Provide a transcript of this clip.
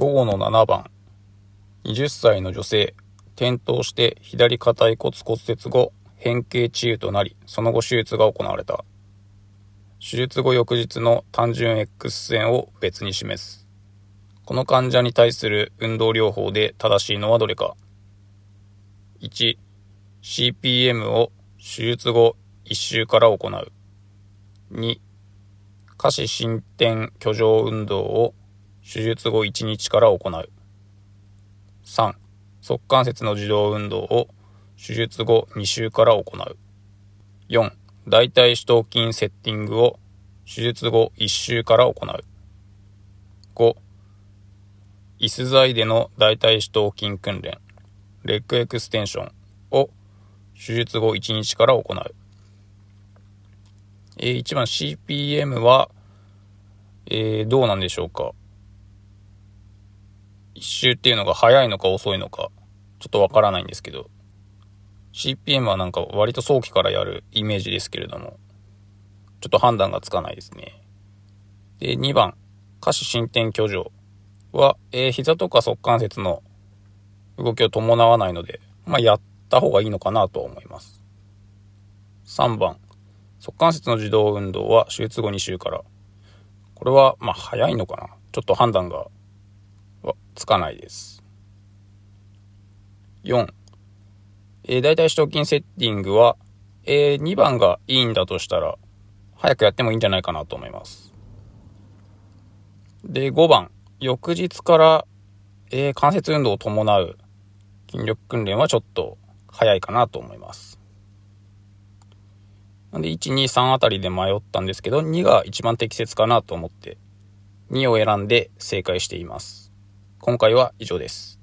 午後の7番、20歳の女性、転倒して左肩位骨骨折後、変形治癒となり、その後手術が行われた。手術後翌日の単純 X 線を別に示す。この患者に対する運動療法で正しいのはどれか ?1、CPM を手術後1週から行う。2、下肢伸展居上運動を手術後1日から行う。3、側関節の自動運動を手術後2週から行う。4、大腿四頭筋セッティングを手術後1週から行う。5、椅子材での大腿四頭筋訓練、レッグエクステンションを手術後1日から行う。えー、1番 CPM は、えー、どうなんでしょうか？一周っていうのが早いのか遅いのか、ちょっとわからないんですけど、CPM はなんか割と早期からやるイメージですけれども、ちょっと判断がつかないですね。で、2番、下肢伸展居上は、えー、膝とか側関節の動きを伴わないので、まあ、やった方がいいのかなと思います。3番、側関節の自動運動は手術後2週から。これは、まあ、早いのかな。ちょっと判断がはつかないです。4、えー、大体四頭筋セッティングは、えー、2番がいいんだとしたら、早くやってもいいんじゃないかなと思います。で、5番、翌日から、えー、関節運動を伴う筋力訓練はちょっと早いかなと思います。なんで、1、2、3あたりで迷ったんですけど、2が一番適切かなと思って、2を選んで正解しています。今回は以上です。